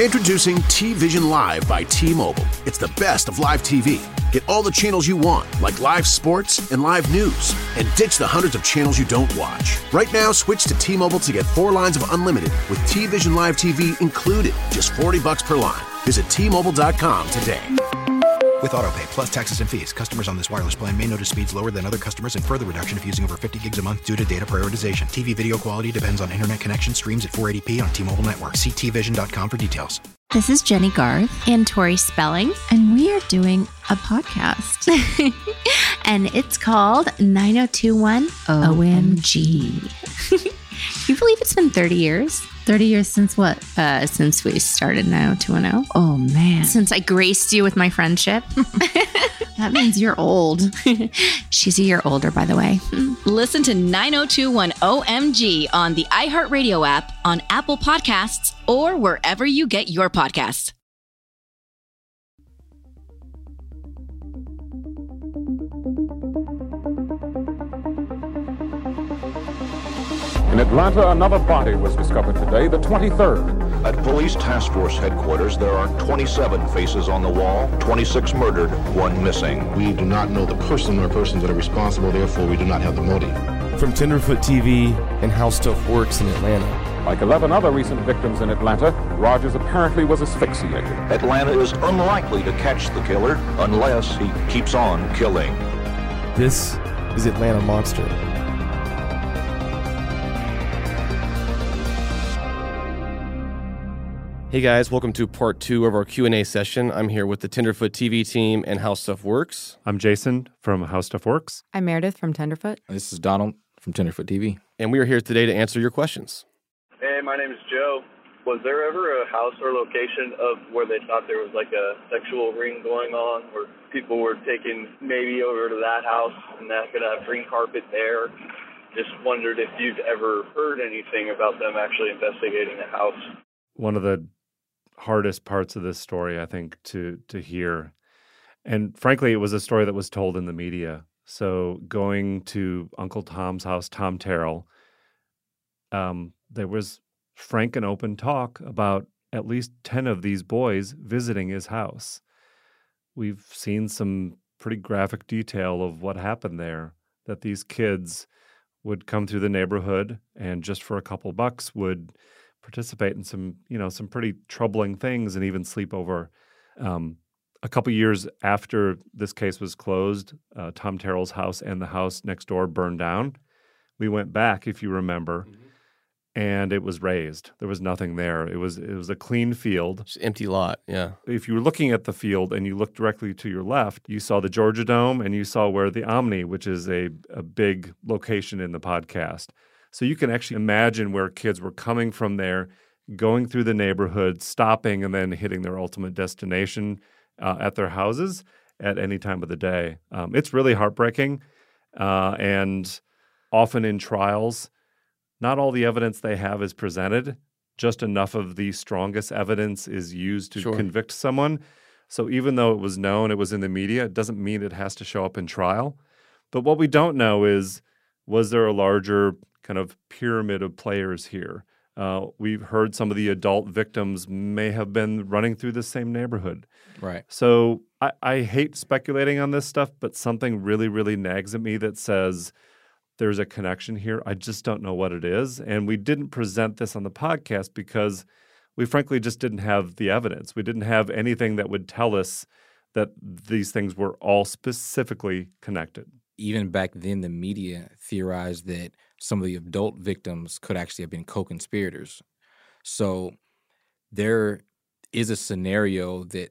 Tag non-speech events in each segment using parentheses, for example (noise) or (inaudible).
Introducing T Vision Live by T Mobile. It's the best of live TV. Get all the channels you want, like live sports and live news, and ditch the hundreds of channels you don't watch. Right now, switch to T Mobile to get four lines of unlimited with T Vision Live TV included, just 40 bucks per line. Visit T-Mobile.com today. With AutoPay plus taxes and fees, customers on this wireless plan may notice speeds lower than other customers and further reduction if using over 50 gigs a month due to data prioritization. TV video quality depends on internet connection. Streams at 480p on T-Mobile network. See tvision.com for details. This is Jennie Garth and Tori Spelling, and we are doing a podcast. (laughs) and it's called 9021 OMG. (laughs) You believe it's been 30 years? 30 years since what? Uh, since we started 90210. Oh, man. Since I graced you with my friendship. (laughs) (laughs) that means you're old. (laughs) She's a year older, by the way. Listen to 9021 OMG on the iHeartRadio app, on Apple Podcasts, or wherever you get your podcasts. Atlanta, another body was discovered today, the 23rd. At police task force headquarters, there are 27 faces on the wall, 26 murdered, one missing. We do not know the person or persons that are responsible, therefore, we do not have the motive. From Tenderfoot TV and How Stuff Works in Atlanta. Like 11 other recent victims in Atlanta, Rogers apparently was asphyxiated. Atlanta is unlikely to catch the killer unless he keeps on killing. This is Atlanta Monster. Hey guys, welcome to part two of our Q&A session. I'm here with the Tenderfoot TV team and How Stuff Works. I'm Jason from How Stuff Works. I'm Meredith from Tenderfoot. This is Donald from Tenderfoot TV. And we are here today to answer your questions. Hey, my name is Joe. Was there ever a house or location of where they thought there was like a sexual ring going on where people were taken maybe over to that house and that could have green carpet there? Just wondered if you've ever heard anything about them actually investigating the house. One of the hardest parts of this story, I think, to to hear. And frankly, it was a story that was told in the media. So going to Uncle Tom's house, Tom Terrell, um, there was frank and open talk about at least 10 of these boys visiting his house. We've seen some pretty graphic detail of what happened there, that these kids would come through the neighborhood and just for a couple bucks would participate in some you know some pretty troubling things and even sleep over. Um, a couple years after this case was closed, uh, Tom Terrell's house and the house next door burned down. We went back, if you remember, mm-hmm. and it was razed. There was nothing there. It was it was a clean field, Just empty lot. Yeah. If you were looking at the field and you looked directly to your left, you saw the Georgia Dome and you saw where the Omni, which is a a big location in the podcast. So you can actually imagine where kids were coming from there, going through the neighborhood, stopping, and then hitting their ultimate destination uh, at their houses at any time of the day. Um, it's really heartbreaking. Uh, and often in trials, not all the evidence they have is presented. Just enough of the strongest evidence is used to sure. convict someone. So even though it was known, it was in the media, it doesn't mean it has to show up in trial. But what we don't know is was there a larger kind of pyramid of players here. Uh, we've heard some of the adult victims may have been running through the same neighborhood. Right. So I, I hate speculating on this stuff, but something really, really nags at me that says there's a connection here. I just don't know what it is. And we didn't present this on the podcast because we frankly just didn't have the evidence. We didn't have anything that would tell us that these things were all specifically connected. Even back then, the media theorized that some of the adult victims could actually have been co-conspirators. So there is a scenario that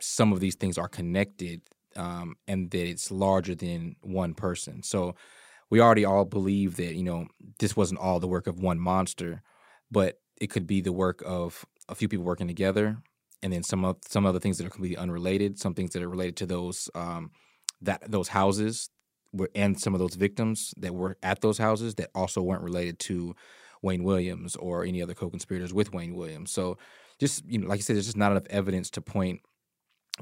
some of these things are connected um, and that it's larger than one person. So we already all believe that you know this wasn't all the work of one monster, but it could be the work of a few people working together, and then some of some other things that are completely unrelated, some things that are related to those um, that those houses and some of those victims that were at those houses that also weren't related to Wayne Williams or any other co-conspirators with Wayne Williams. So just you know, like I said, there's just not enough evidence to point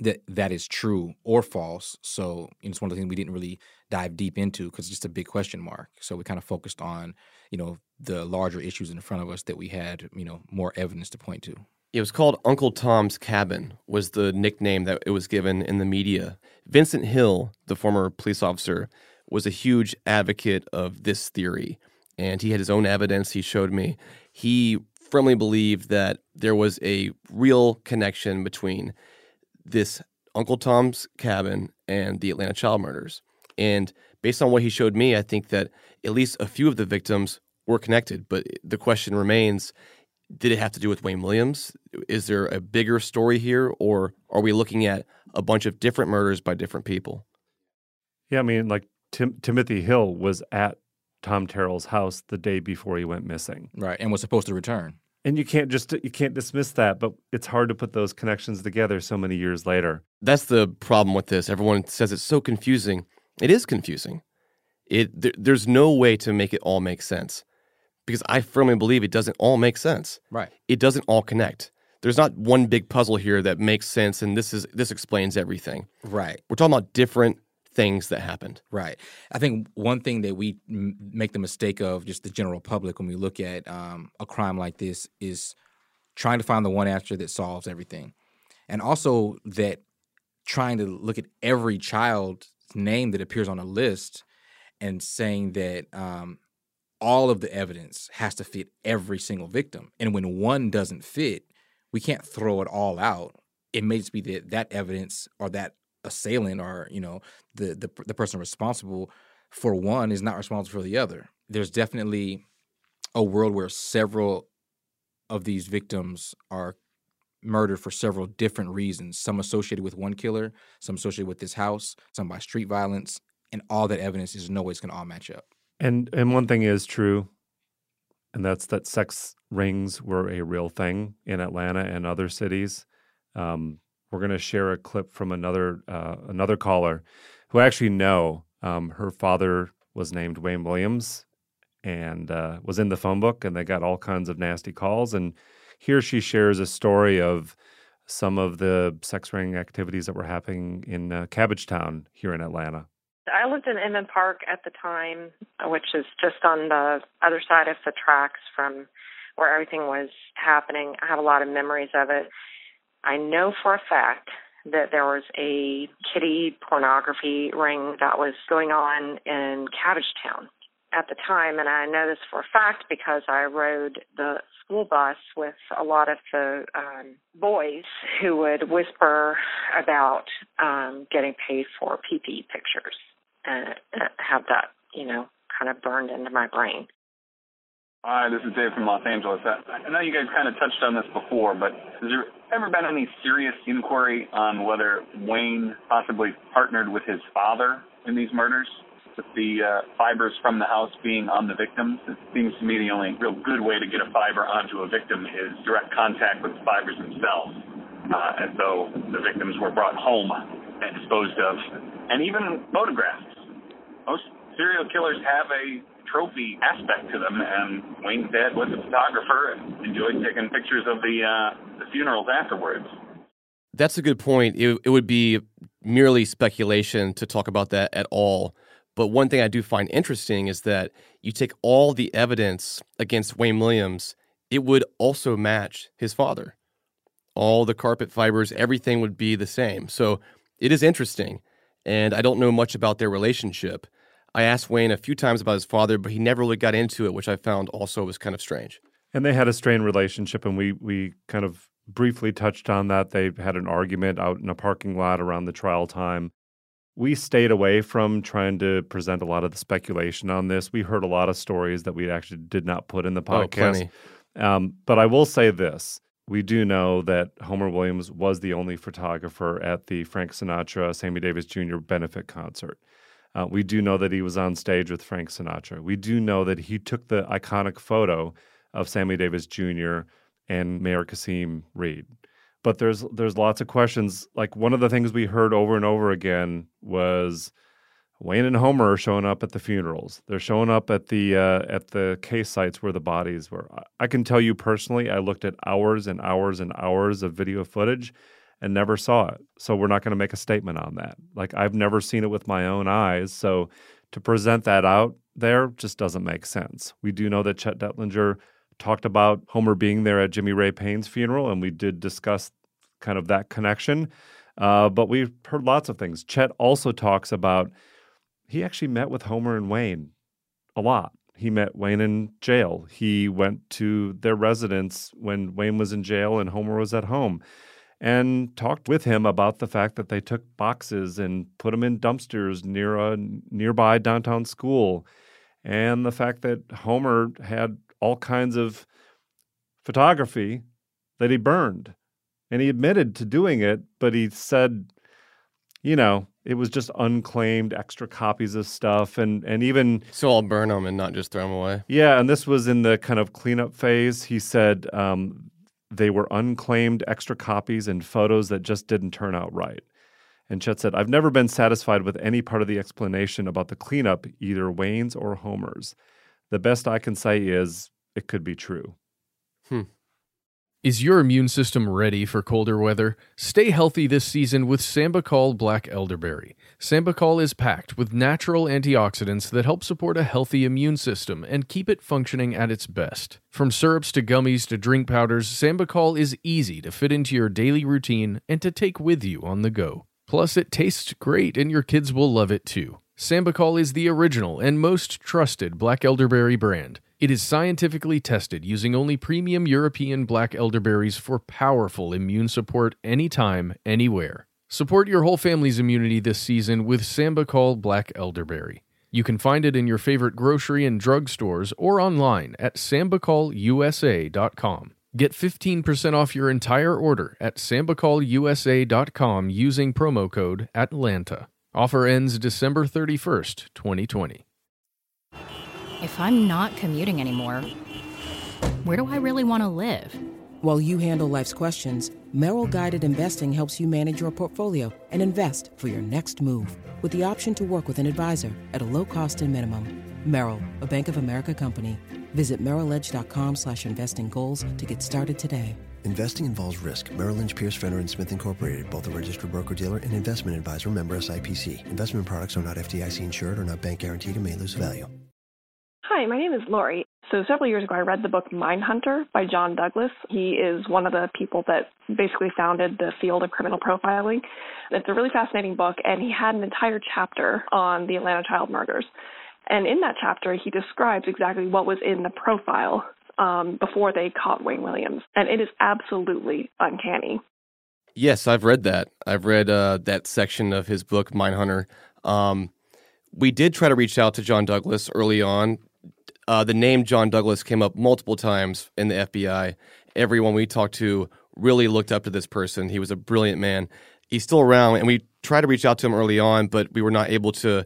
that that is true or false. So you know, it's one of the things we didn't really dive deep into because it's just a big question mark. So we kind of focused on you know the larger issues in front of us that we had you know more evidence to point to. It was called Uncle Tom's Cabin, was the nickname that it was given in the media. Vincent Hill, the former police officer, was a huge advocate of this theory, and he had his own evidence he showed me. He firmly believed that there was a real connection between this Uncle Tom's Cabin and the Atlanta child murders. And based on what he showed me, I think that at least a few of the victims were connected. But the question remains did it have to do with Wayne Williams? Is there a bigger story here, or are we looking at a bunch of different murders by different people? Yeah, I mean, like Tim- Timothy Hill was at Tom Terrell's house the day before he went missing. Right, and was supposed to return. And you can't just you can't dismiss that, but it's hard to put those connections together so many years later. That's the problem with this. Everyone says it's so confusing. It is confusing. It there, there's no way to make it all make sense because I firmly believe it doesn't all make sense. Right. It doesn't all connect. There's not one big puzzle here that makes sense and this is this explains everything. Right. We're talking about different things that happened. Right. I think one thing that we m- make the mistake of, just the general public, when we look at um, a crime like this, is trying to find the one answer that solves everything, and also that trying to look at every child's name that appears on a list and saying that um, all of the evidence has to fit every single victim, and when one doesn't fit, we can't throw it all out. It may just be that that evidence or that assailant or you know the, the the person responsible for one is not responsible for the other. There's definitely a world where several of these victims are murdered for several different reasons. Some associated with one killer, some associated with this house, some by street violence, and all that evidence is no way it's going to all match up. And and one thing is true, and that's that sex rings were a real thing in Atlanta and other cities. Um, we're going to share a clip from another uh, another caller who I actually know. Um, her father was named Wayne Williams and uh, was in the phone book, and they got all kinds of nasty calls. And here she shares a story of some of the sex ring activities that were happening in uh, Cabbagetown here in Atlanta. I lived in Inman Park at the time, which is just on the other side of the tracks from where everything was happening. I have a lot of memories of it. I know for a fact that there was a kitty pornography ring that was going on in Cabbagetown at the time, and I know this for a fact because I rode the school bus with a lot of the um, boys who would whisper about um, getting paid for PP pictures uh, have that, you know, kind of burned into my brain. Hi, this is Dave from Los Angeles. I know you guys kind of touched on this before, but has there ever been any serious inquiry on whether Wayne possibly partnered with his father in these murders? With the uh, fibers from the house being on the victims, it seems to me the only real good way to get a fiber onto a victim is direct contact with the fibers themselves. Uh, and so the victims were brought home and disposed of, and even photographs. Most serial killers have a trophy aspect to them, and Wayne's dad was a photographer and enjoyed taking pictures of the uh, the funerals afterwards. That's a good point. It, it would be merely speculation to talk about that at all. But one thing I do find interesting is that you take all the evidence against Wayne Williams, it would also match his father. All the carpet fibers, everything would be the same. So it is interesting. And I don't know much about their relationship. I asked Wayne a few times about his father, but he never really got into it, which I found also was kind of strange. And they had a strained relationship, and we we kind of briefly touched on that. They had an argument out in a parking lot around the trial time. We stayed away from trying to present a lot of the speculation on this. We heard a lot of stories that we actually did not put in the Oh, podcast. um, but I will say this. We do know that Homer Williams was the only photographer at the Frank Sinatra, Sammy Davis Jr. benefit concert. Uh, we do know that he was on stage with Frank Sinatra. We do know that he took the iconic photo of Sammy Davis Jr. and Mayor Kasim Reed. But there's there's lots of questions. Like one of the things we heard over and over again was Wayne and Homer are showing up at the funerals. They're showing up at the uh, at the case sites where the bodies were. I- I can tell you personally, I looked at hours and hours and hours of video footage and never saw it. So we're not going to make a statement on that. Like I've never seen it with my own eyes. So to present that out there just doesn't make sense. We do know that Chet Dettlinger talked about Homer being there at Jimmy Ray Payne's funeral, and we did discuss kind of that connection. Uh, but we've heard lots of things. Chet also talks about he actually met with Homer and Wayne a lot. He met Wayne in jail. He went to their residence when Wayne was in jail and Homer was at home and talked with him about the fact that they took boxes and put them in dumpsters near a nearby downtown school and the fact that Homer had all kinds of photography that he burned. And he admitted to doing it, but he said, you know, it was just unclaimed extra copies of stuff and and even so I'll burn them and not just throw them away. Yeah, and this was in the kind of cleanup phase. He said um, they were unclaimed extra copies and photos that just didn't turn out right. And Chet said, I've never been satisfied with any part of the explanation about the cleanup, either Wayne's or Homer's. The best I can say is it could be true. Hmm. Is your immune system ready for colder weather? Stay healthy this season with Sambucol Black Elderberry. Sambucol is packed with natural antioxidants that help support a healthy immune system and keep it functioning at its best. From syrups to gummies to drink powders, Sambucol is easy to fit into your daily routine and to take with you on the go. Plus, it tastes great and your kids will love it too. Sambucol is the original and most trusted black elderberry brand. It is scientifically tested using only premium European black elderberries for powerful immune support anytime, anywhere. Support your whole family's immunity this season with Sambucol Black Elderberry. You can find it in your favorite grocery and drug stores or online at sambucolusa.com. Get 15% off your entire order at sambucolusa.com using promo code ATLANTA. Offer ends December 31st, 2020. If I'm not commuting anymore, where do I really want to live? While you handle life's questions, Merrill Guided Investing helps you manage your portfolio and invest for your next move with the option to work with an advisor at a low cost and minimum. Merrill, a Bank of America company. Visit merrilledge.com slash investing goals to get started today. Investing involves risk. Merrill Lynch, Pierce, Fenner, and Smith Incorporated, both a registered broker-dealer and investment advisor member SIPC. Investment products are not FDIC insured or not bank guaranteed and may lose value. Hi, my name is Lori. So several years ago, I read the book Mindhunter by John Douglas. He is one of the people that basically founded the field of criminal profiling. It's a really fascinating book, and he had an entire chapter on the Atlanta child murders. And in that chapter, he describes exactly what was in the profile um, before they caught Wayne Williams. And it is absolutely uncanny. Yes, I've read that. I've read uh, that section of his book, Mindhunter. Um, we did try to reach out to John Douglas early on. Uh, the name John Douglas came up multiple times in the FBI. Everyone we talked to really looked up to this person. He was a brilliant man. He's still around, and we tried to reach out to him early on, but we were not able to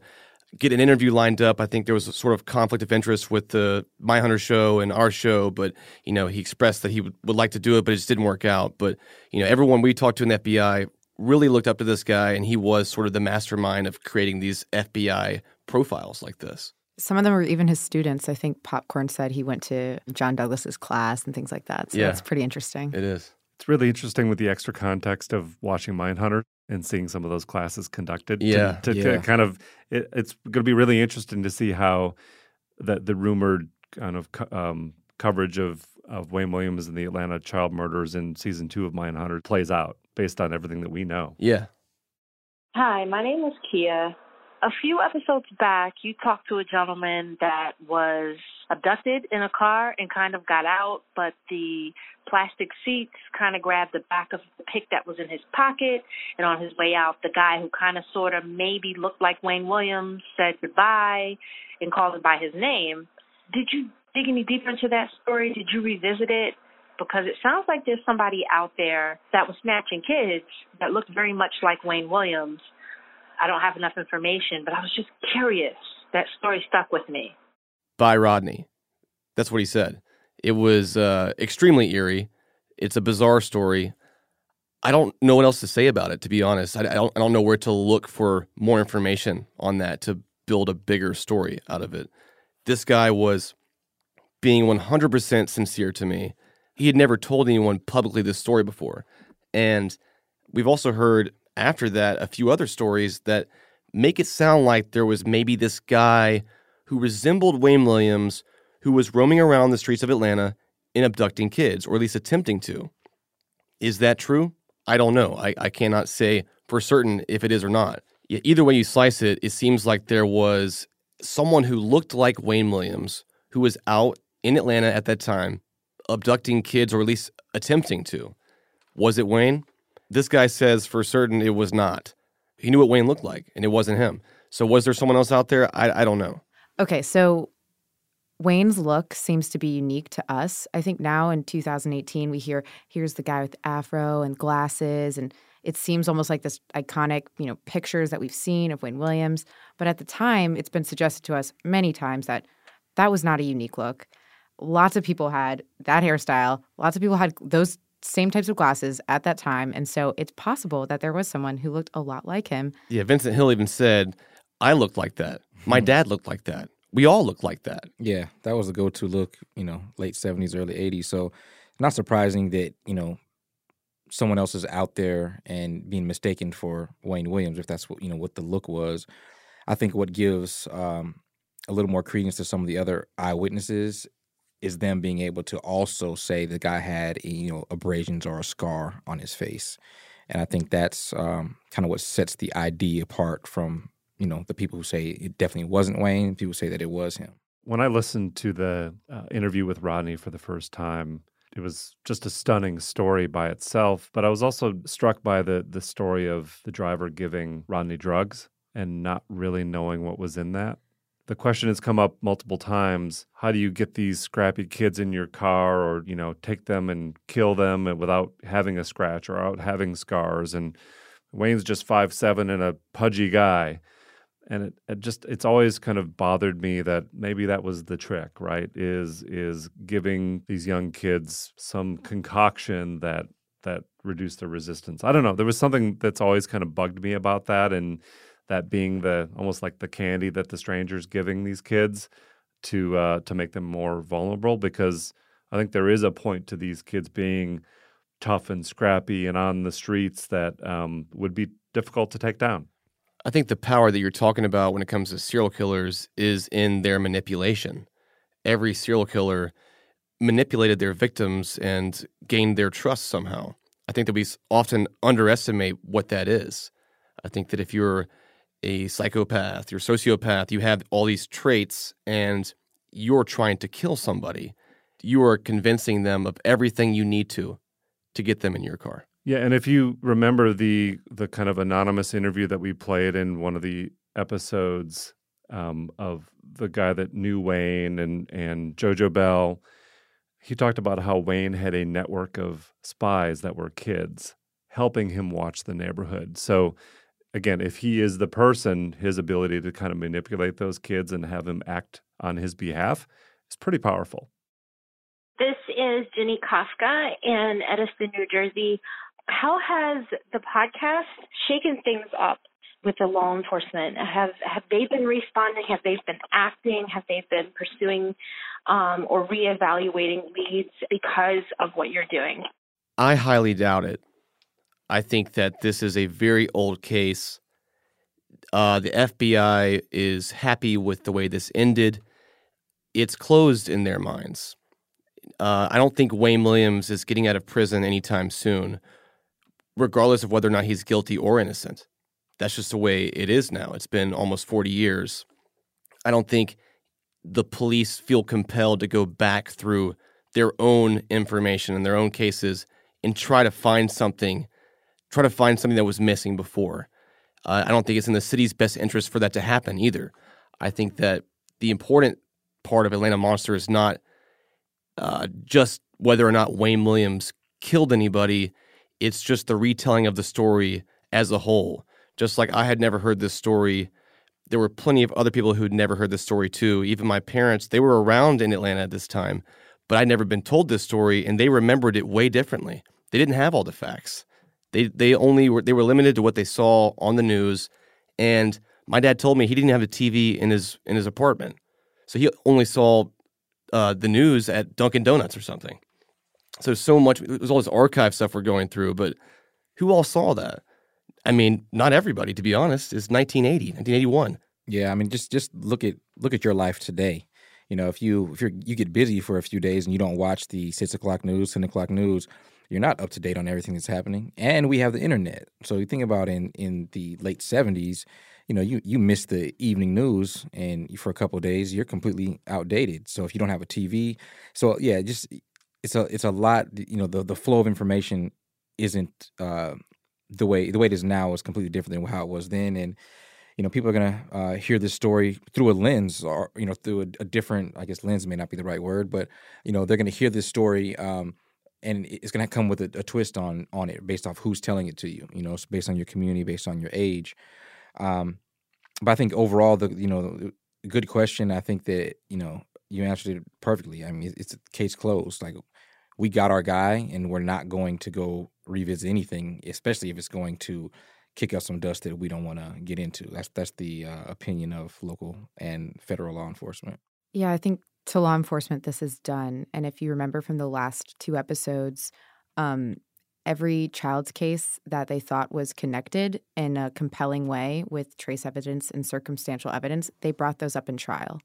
get an interview lined up. I think there was a sort of conflict of interest with the Mindhunter show and our show, but you know he expressed that he would, would like to do it, but it just didn't work out. But you know everyone we talked to in the FBI really looked up to this guy, and he was sort of the mastermind of creating these FBI profiles like this. Some of them were even his students. I think Popcorn said he went to John Douglas's class and things like that. So Yeah. that's pretty interesting. It is. It's really interesting with the extra context of watching Mindhunter and seeing some of those classes conducted. Yeah. to, to Yeah. kind of it, it's going to be really interesting to see how the the rumored kind of co- um, coverage of of Wayne Williams and the Atlanta child murders in season two of Mindhunter plays out based on everything that we know. Yeah. Hi, my name is Kia. A few episodes back, you talked to a gentleman that was abducted in a car and kind of got out, but the plastic seats kind of grabbed the back of the pick that was in his pocket. And on his way out, the guy who kind of sort of maybe looked like Wayne Williams said goodbye and called him by his name. Did you dig any deeper into that story? Did you revisit it? Because it sounds like there's somebody out there that was snatching kids that looked very much like Wayne Williams. I don't have enough information, but I was just curious. That story stuck with me. by Rodney. That's what he said. It was uh, extremely eerie. It's a bizarre story. I don't know what else to say about it, to be honest. I, I don't. I don't know where to look for more information on that to build a bigger story out of it. This guy was being 100% sincere to me. He had never told anyone publicly this story before, and we've also heard after that a few other stories that make it sound like there was maybe this guy who resembled Wayne Williams who was roaming around the streets of Atlanta in abducting kids, or at least attempting to. Is that true? I don't know. I, I cannot say for certain if it is or not. Either way you slice it, it seems like there was someone who looked like Wayne Williams who was out in Atlanta at that time abducting kids, or at least attempting to. Was it Wayne? This guy says for certain it was not. He knew what Wayne looked like, and it wasn't him. So was there someone else out there? I, I don't know. Okay, so Wayne's look seems to be unique to us. I think now in 2018, we hear here's the guy with the afro and glasses, and it seems almost like this iconic, you know, pictures that we've seen of Wayne Williams. But at the time, it's been suggested to us many times that that was not a unique look. Lots of people had that hairstyle. Lots of people had those same types of glasses at that time, and so it's possible that there was someone who looked a lot like him. Yeah, Vincent Hill even said, I looked like that. My (laughs) dad looked like that. We all looked like that. Yeah, that was the go-to look, you know, late seventies, early eighties. So, not surprising that you know someone else is out there and being mistaken for Wayne Williams, if that's what you know what the look was. I think what gives um, a little more credence to some of the other eyewitnesses is them being able to also say the guy had you know abrasions or a scar on his face, and I think that's um, kind of what sets the ID apart from you know the people who say it definitely wasn't Wayne. People say that it was him. When I listened to the uh, interview with Rodney for the first time, it was just a stunning story by itself. But I was also struck by the the story of the driver giving Rodney drugs and not really knowing what was in that. The question has come up multiple times: How do you get these scrappy kids in your car, or you know, take them and kill them without having a scratch or without having scars? And Wayne's just five seven and a pudgy guy. And it, it, just it's always kind of bothered me that maybe that was the trick right is is giving these young kids some concoction that that reduced their resistance. I don't know. There was something that's always kind of bugged me about that. And that being the almost like the candy that the stranger's giving these kids to uh, to make them more vulnerable because i think there is a point to these kids being tough and scrappy and on the streets that um, would be difficult to take down I think the power that you're talking about when it comes to serial killers is in their manipulation. Every serial killer manipulated their victims and gained their trust somehow. I think that we often underestimate what that is. I think that if you're a psychopath, you're a sociopath, you have all these traits and you're trying to kill somebody, you are convincing them of everything you need to to get them in your car. Yeah, and if you remember the the kind of anonymous interview that we played in one of the episodes um, of the guy that knew Wayne and and Jojo Bell, he talked about how Wayne had a network of spies that were kids helping him watch the neighborhood. So again, if he is the person, his ability to kind of manipulate those kids and have them act on his behalf is pretty powerful. This is Jenny Kafka in Edison, New Jersey. How has the podcast shaken things up with the law enforcement? Have have they been responding? Have they been acting? Have they been pursuing um, or reevaluating leads because of what you're doing? I highly doubt it. I think that this is a very old case. Uh, the FBI is happy with the way this ended. It's closed in their minds. Uh, I don't think Wayne Williams is getting out of prison anytime soon, regardless of whether or not he's guilty or innocent. That's just the way it is now. It's been almost 40 years. I don't think the police feel compelled to go back through their own information and their own cases and try to find something, try to find something that was missing before. Uh, I don't think it's in the city's best interest for that to happen either. I think that the important part of Atlanta Monster is not uh, just whether or not Wayne Williams killed anybody. It's just the retelling of the story as a whole. Just like I had never heard this story, there were plenty of other people who'd never heard this story too. Even my parents, they were around in Atlanta at this time, but I'd never been told this story, and they remembered it way differently. They didn't have all the facts. They they only were they were limited to what they saw on the news, and my dad told me he didn't have a TV in his in his apartment, so he only saw uh, the news at Dunkin' Donuts or something. So so much it was all this archive stuff we're going through, but who all saw that? I mean, not everybody, to be honest. It's 1980, 1981. Yeah, I mean, just just look at look at your life today. You know, if you if you you get busy for a few days and you don't watch the six o'clock news, ten o'clock news, you're not up to date on everything that's happening. And we have the internet. So you think about in in the late seventies, you know, you you miss the evening news and for a couple days you're completely outdated. So if you don't have a TV, so yeah, just it's a it's a lot. You know, the the flow of information isn't uh, the way the way it is now is completely different than how it was then, and you know people are gonna uh, hear this story through a lens or you know through a, a, different I guess lens may not be the right word, but you know they're gonna hear this story. Um, and it's going to come with a, a, twist on on it based off who's telling it to you. You know, it's based on your community, based on your age. Um, but I think overall, the you know, good question. I think that you know you answered it perfectly. I mean, it's case closed. Like we got our guy, and we're not going to go revisit anything, especially if it's going to kick up some dust that we don't want to get into. That's that's the uh, opinion of local and federal law enforcement. Yeah, I think to law enforcement this is done, and if you remember from the last two episodes, um, every child's case that they thought was connected in a compelling way with trace evidence and circumstantial evidence, they brought those up in trial.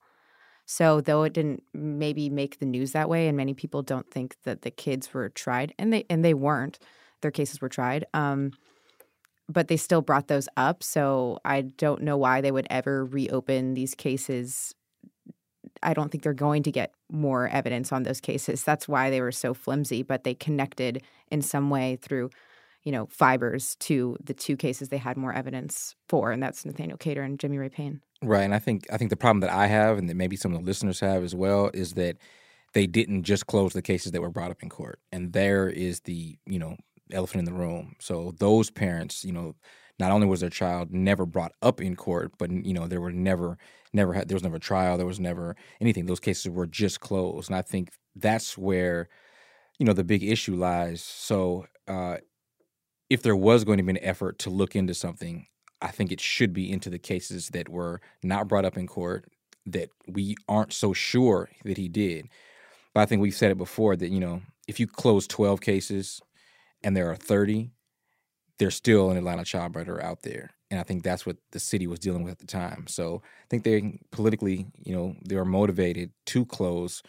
So though it didn't maybe make the news that way, and many people don't think that the kids were tried, and they and they weren't, their cases were tried. Um, but they still brought those up. So I don't know why they would ever reopen these cases. I don't think they're going to get more evidence on those cases. That's why they were so flimsy, but they connected in some way through, you know, fibers to the two cases they had more evidence for, and that's Nathaniel Cater and Jimmy Ray Payne. Right, and I think I think the problem that I have, and that maybe some of the listeners have as well, is that they didn't just close the cases that were brought up in court, and there is the you know elephant in the room. So those parents, you know, not only was their child never brought up in court, but you know there were never never had there was never a trial, there was never anything. Those cases were just closed, and I think that's where you know the big issue lies. So uh, if there was going to be an effort to look into something, I think it should be into the cases that were not brought up in court that we aren't so sure that he did. But I think we've said it before that, you know, if you close 12 cases and there are 30, there's still an Atlanta child murderer out there. And I think that's what the city was dealing with at the time. So I think they politically, you know, they were motivated to close,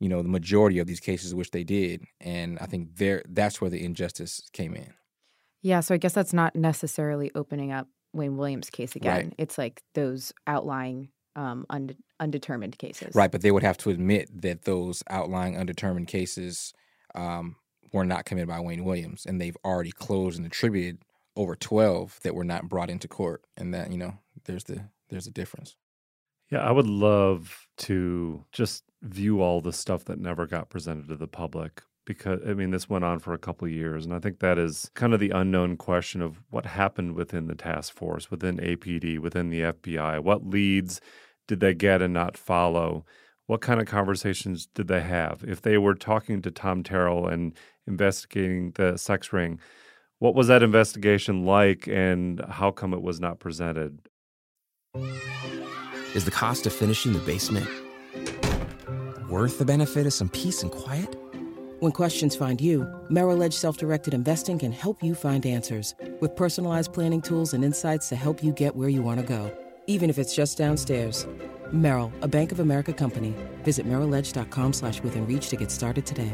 you know, the majority of these cases, which they did. And I think there that's where the injustice came in. Yeah, so I guess that's not necessarily opening up Wayne Williams case again. Right. It's like those outlying um, unde- undetermined cases. Right, but they would have to admit that those outlying undetermined cases um, were not committed by Wayne Williams, and they've already closed and attributed over twelve that were not brought into court, and that you know there's the there's a difference. Yeah, I would love to just view all the stuff that never got presented to the public because I mean this went on for a couple years, and I think that is kind of the unknown question of what happened within the task force, within APD, within the FBI. What leads did they get and not follow? What kind of conversations did they have? If they were talking to Tom Terrell and investigating the sex ring, what was that investigation like, and how come it was not presented? Is the cost of finishing the basement worth the benefit of some peace and quiet? When questions find you, Merrill Edge Self Directed Investing can help you find answers with personalized planning tools and insights to help you get where you want to go, even if it's just downstairs. Merrill, a Bank of America company. Visit merrilledge.com slash within reach to get started today.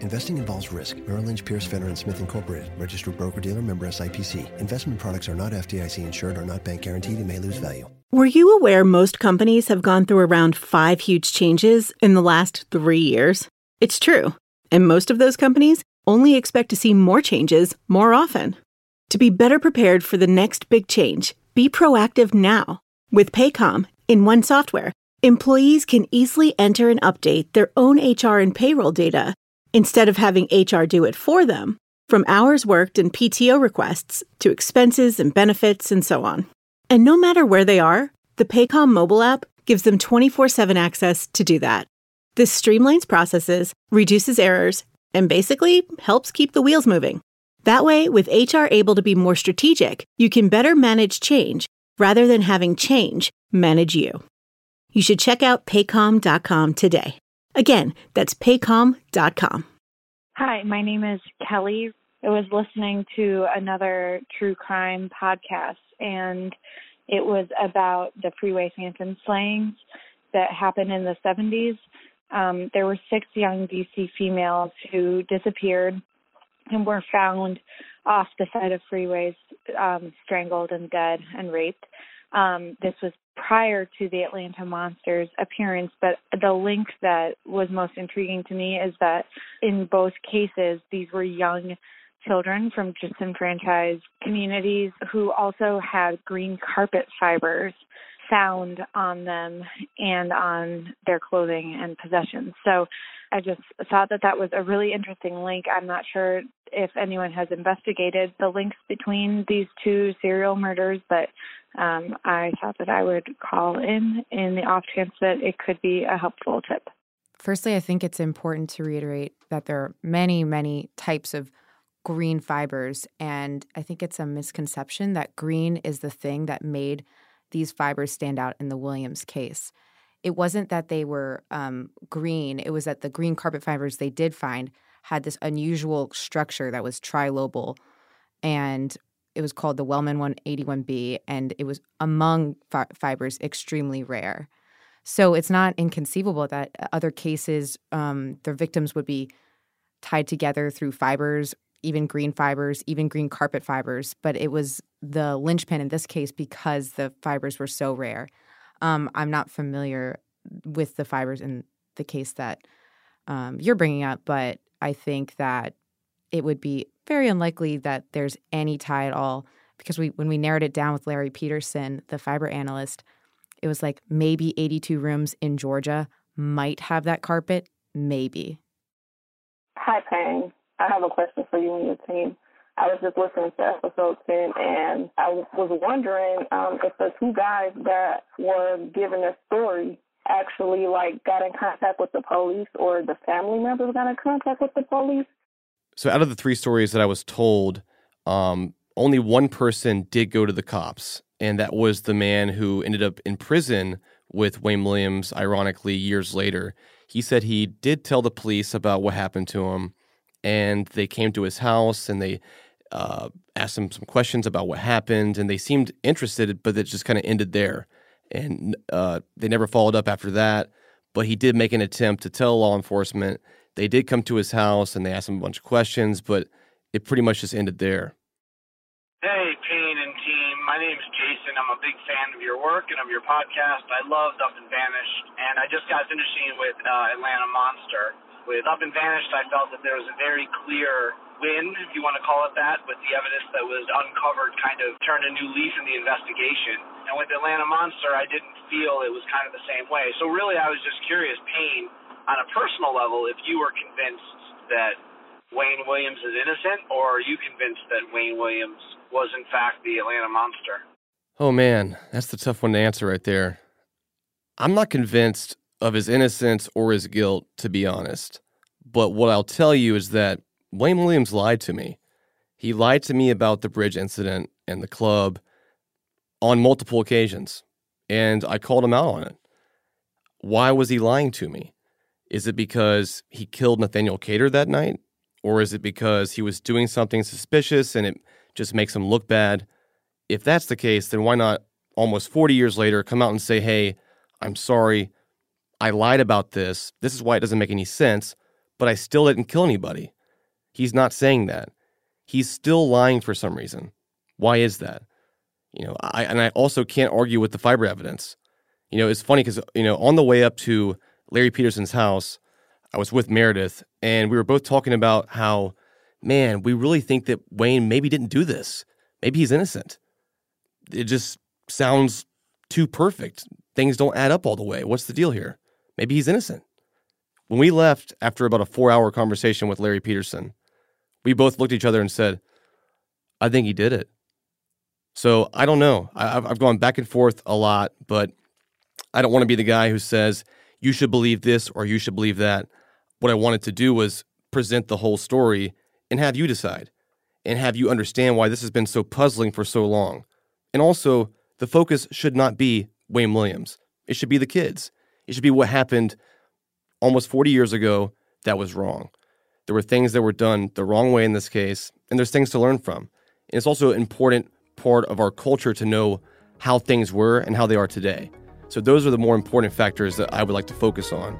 Investing involves risk. Merrill Lynch, Pierce, Fenner, and Smith Incorporated, registered broker-dealer member SIPC. Investment products are not FDIC insured or not bank guaranteed and may lose value. Were you aware most companies have gone through around five huge changes in the last three years? It's true. And most of those companies only expect to see more changes more often. To be better prepared for the next big change, be proactive now. With Paycom, in one software, employees can easily enter and update their own HR and payroll data instead of having HR do it for them, from hours worked and PTO requests to expenses and benefits and so on. And no matter where they are, the Paycom mobile app gives them 24 7 access to do that. This streamlines processes, reduces errors, and basically helps keep the wheels moving. That way, with HR able to be more strategic, you can better manage change rather than having change manage you. You should check out paycom.com today. Again, that's paycom.com. Hi, my name is Kelly. I was listening to another true crime podcast, and it was about the freeway phantom slayings. that happened in the 70s. Um, there were six young DC females who disappeared and were found off the side of freeways, um, strangled and dead and raped. Um, this was prior to the Atlanta Monsters appearance, but the link that was most intriguing to me is that in both cases, these were young children from disenfranchised communities who also had green carpet fibers found on them and on their clothing and possessions. So I just thought that that was a really interesting link. I'm not sure if anyone has investigated the links between these two serial murders, but um, I thought that I would call in in the off chance that it could be a helpful tip. Firstly, I think it's important to reiterate that there are many, many types of green fibers. And I think it's a misconception that green is the thing that made these fibers stand out in the Williams case. It wasn't that they were um, green, it was that the green carpet fibers they did find had this unusual structure that was trilobal. And it was called the Wellman 181B, and it was among fi- fibers extremely rare. So it's not inconceivable that other cases, um, the victims would be tied together through fibers even green fibers, even green carpet fibers, but it was the linchpin in this case because the fibers were so rare. Um, I'm not familiar with the fibers in the case that um, you're bringing up, but I think that it would be very unlikely that there's any tie at all because we when we narrowed it down with Larry Peterson, the fiber analyst, it was like maybe 82 rooms in Georgia might have that carpet, maybe. Hi, Payne. I have a question for you and your team. I was just listening to episode 10 and I was wondering um, if the two guys that were given a story actually like got in contact with the police or the family members got in contact with the police. So out of the three stories that I was told, um, only one person did go to the cops, and that was the man who ended up in prison with Wayne Williams, ironically, years later. He said he did tell the police about what happened to him, and they came to his house and they uh, asked him some questions about what happened, and they seemed interested, but it just kind of ended there. And uh, they never followed up after that. But he did make an attempt to tell law enforcement. They did come to his house and they asked him a bunch of questions, but it pretty much just ended there. Hey, Payne and team. My name is Jason. I'm a big fan of your work and of your podcast. I loved Up and Vanished, and I just got finishing with uh, Atlanta Monster. With Up and Vanished, I felt that there was a very clear win, if you want to call it that, with the evidence that was uncovered kind of turned a new leaf in the investigation. And with Atlanta Monster, I didn't feel it was kind of the same way. So really, I was just curious, Payne, on a personal level, if you were convinced that Wayne Williams is innocent, or are you convinced that Wayne Williams was in fact the Atlanta Monster? Oh man, that's the tough one to answer right there. I'm not convinced of his innocence or his guilt, to be honest. But what I'll tell you is that Wayne Williams lied to me. He lied to me about the bridge incident and the club on multiple occasions, and I called him out on it. Why was he lying to me? Is it because he killed Nathaniel Cater that night? Or is it because he was doing something suspicious and it just makes him look bad? If that's the case, then why not almost 40 years later come out and say, hey, I'm sorry. I lied about this. This is why it doesn't make any sense, but I still didn't kill anybody. He's not saying that. He's still lying for some reason. Why is that? You know, I and I also can't argue with the fiber evidence. You know, it's funny because you know on the way up to Larry Peterson's house, I was with Meredith, and we were both talking about how, man, we really think that Wayne maybe didn't do this. Maybe he's innocent. It just sounds too perfect. Things don't add up all the way. What's the deal here? Maybe he's innocent. When we left after about a four hour conversation with Larry Peterson, we both looked at each other and said, I think he did it. So I don't know. I've, I've gone back and forth a lot, but I don't want to be the guy who says, you should believe this or you should believe that. What I wanted to do was present the whole story and have you decide and have you understand why this has been so puzzling for so long. And also, the focus should not be Wayne Williams, it should be the kids. It should be what happened almost 40 years ago that was wrong. There were things that were done the wrong way in this case, and there's things to learn from. And it's also an important part of our culture to know how things were and how they are today. So those are the more important factors that I would like to focus on.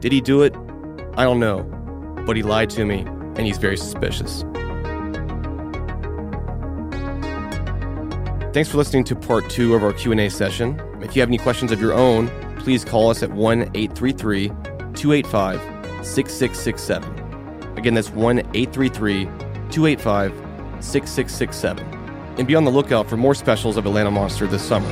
Did he do it? I don't know, but he lied to me and he's very suspicious. Thanks for listening to part 2 of our Q&A session. If you have any questions of your own, please call us at 1-833-285-6667. Again, that's 1-833-285-6667. And be on the lookout for more specials of Atlanta Monster this summer.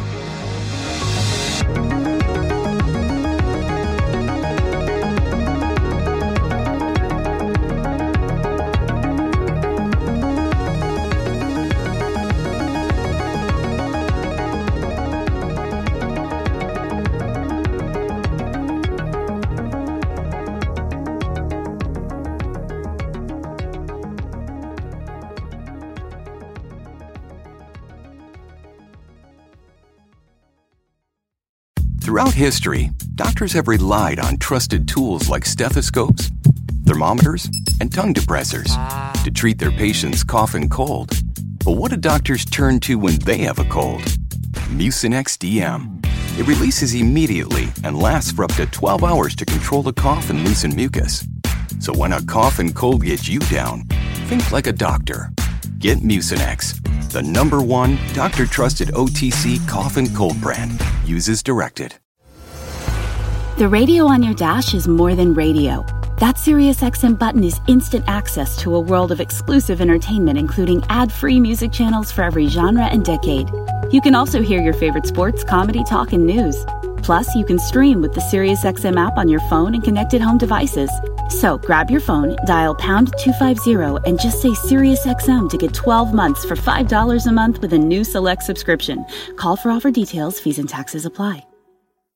History, doctors have relied on trusted tools like stethoscopes, thermometers, and tongue depressors to treat their patients' cough and cold. But what do doctors turn to when they have a cold? Mucinex DM. It releases immediately and lasts for up to 12 hours to control the cough and loosen mucus. So when a cough and cold gets you down, think like a doctor. Get Mucinex, the number one doctor trusted OTC cough and cold brand. Uses directed. The radio on your dash is more than radio. That SiriusXM button is instant access to a world of exclusive entertainment, including ad-free music channels for every genre and decade. You can also hear your favorite sports, comedy, talk, and news. Plus, you can stream with the SiriusXM app on your phone and connected home devices. So grab your phone, dial pound 250, and just say SiriusXM to get 12 months for $5 a month with a new select subscription. Call for offer details, fees and taxes apply.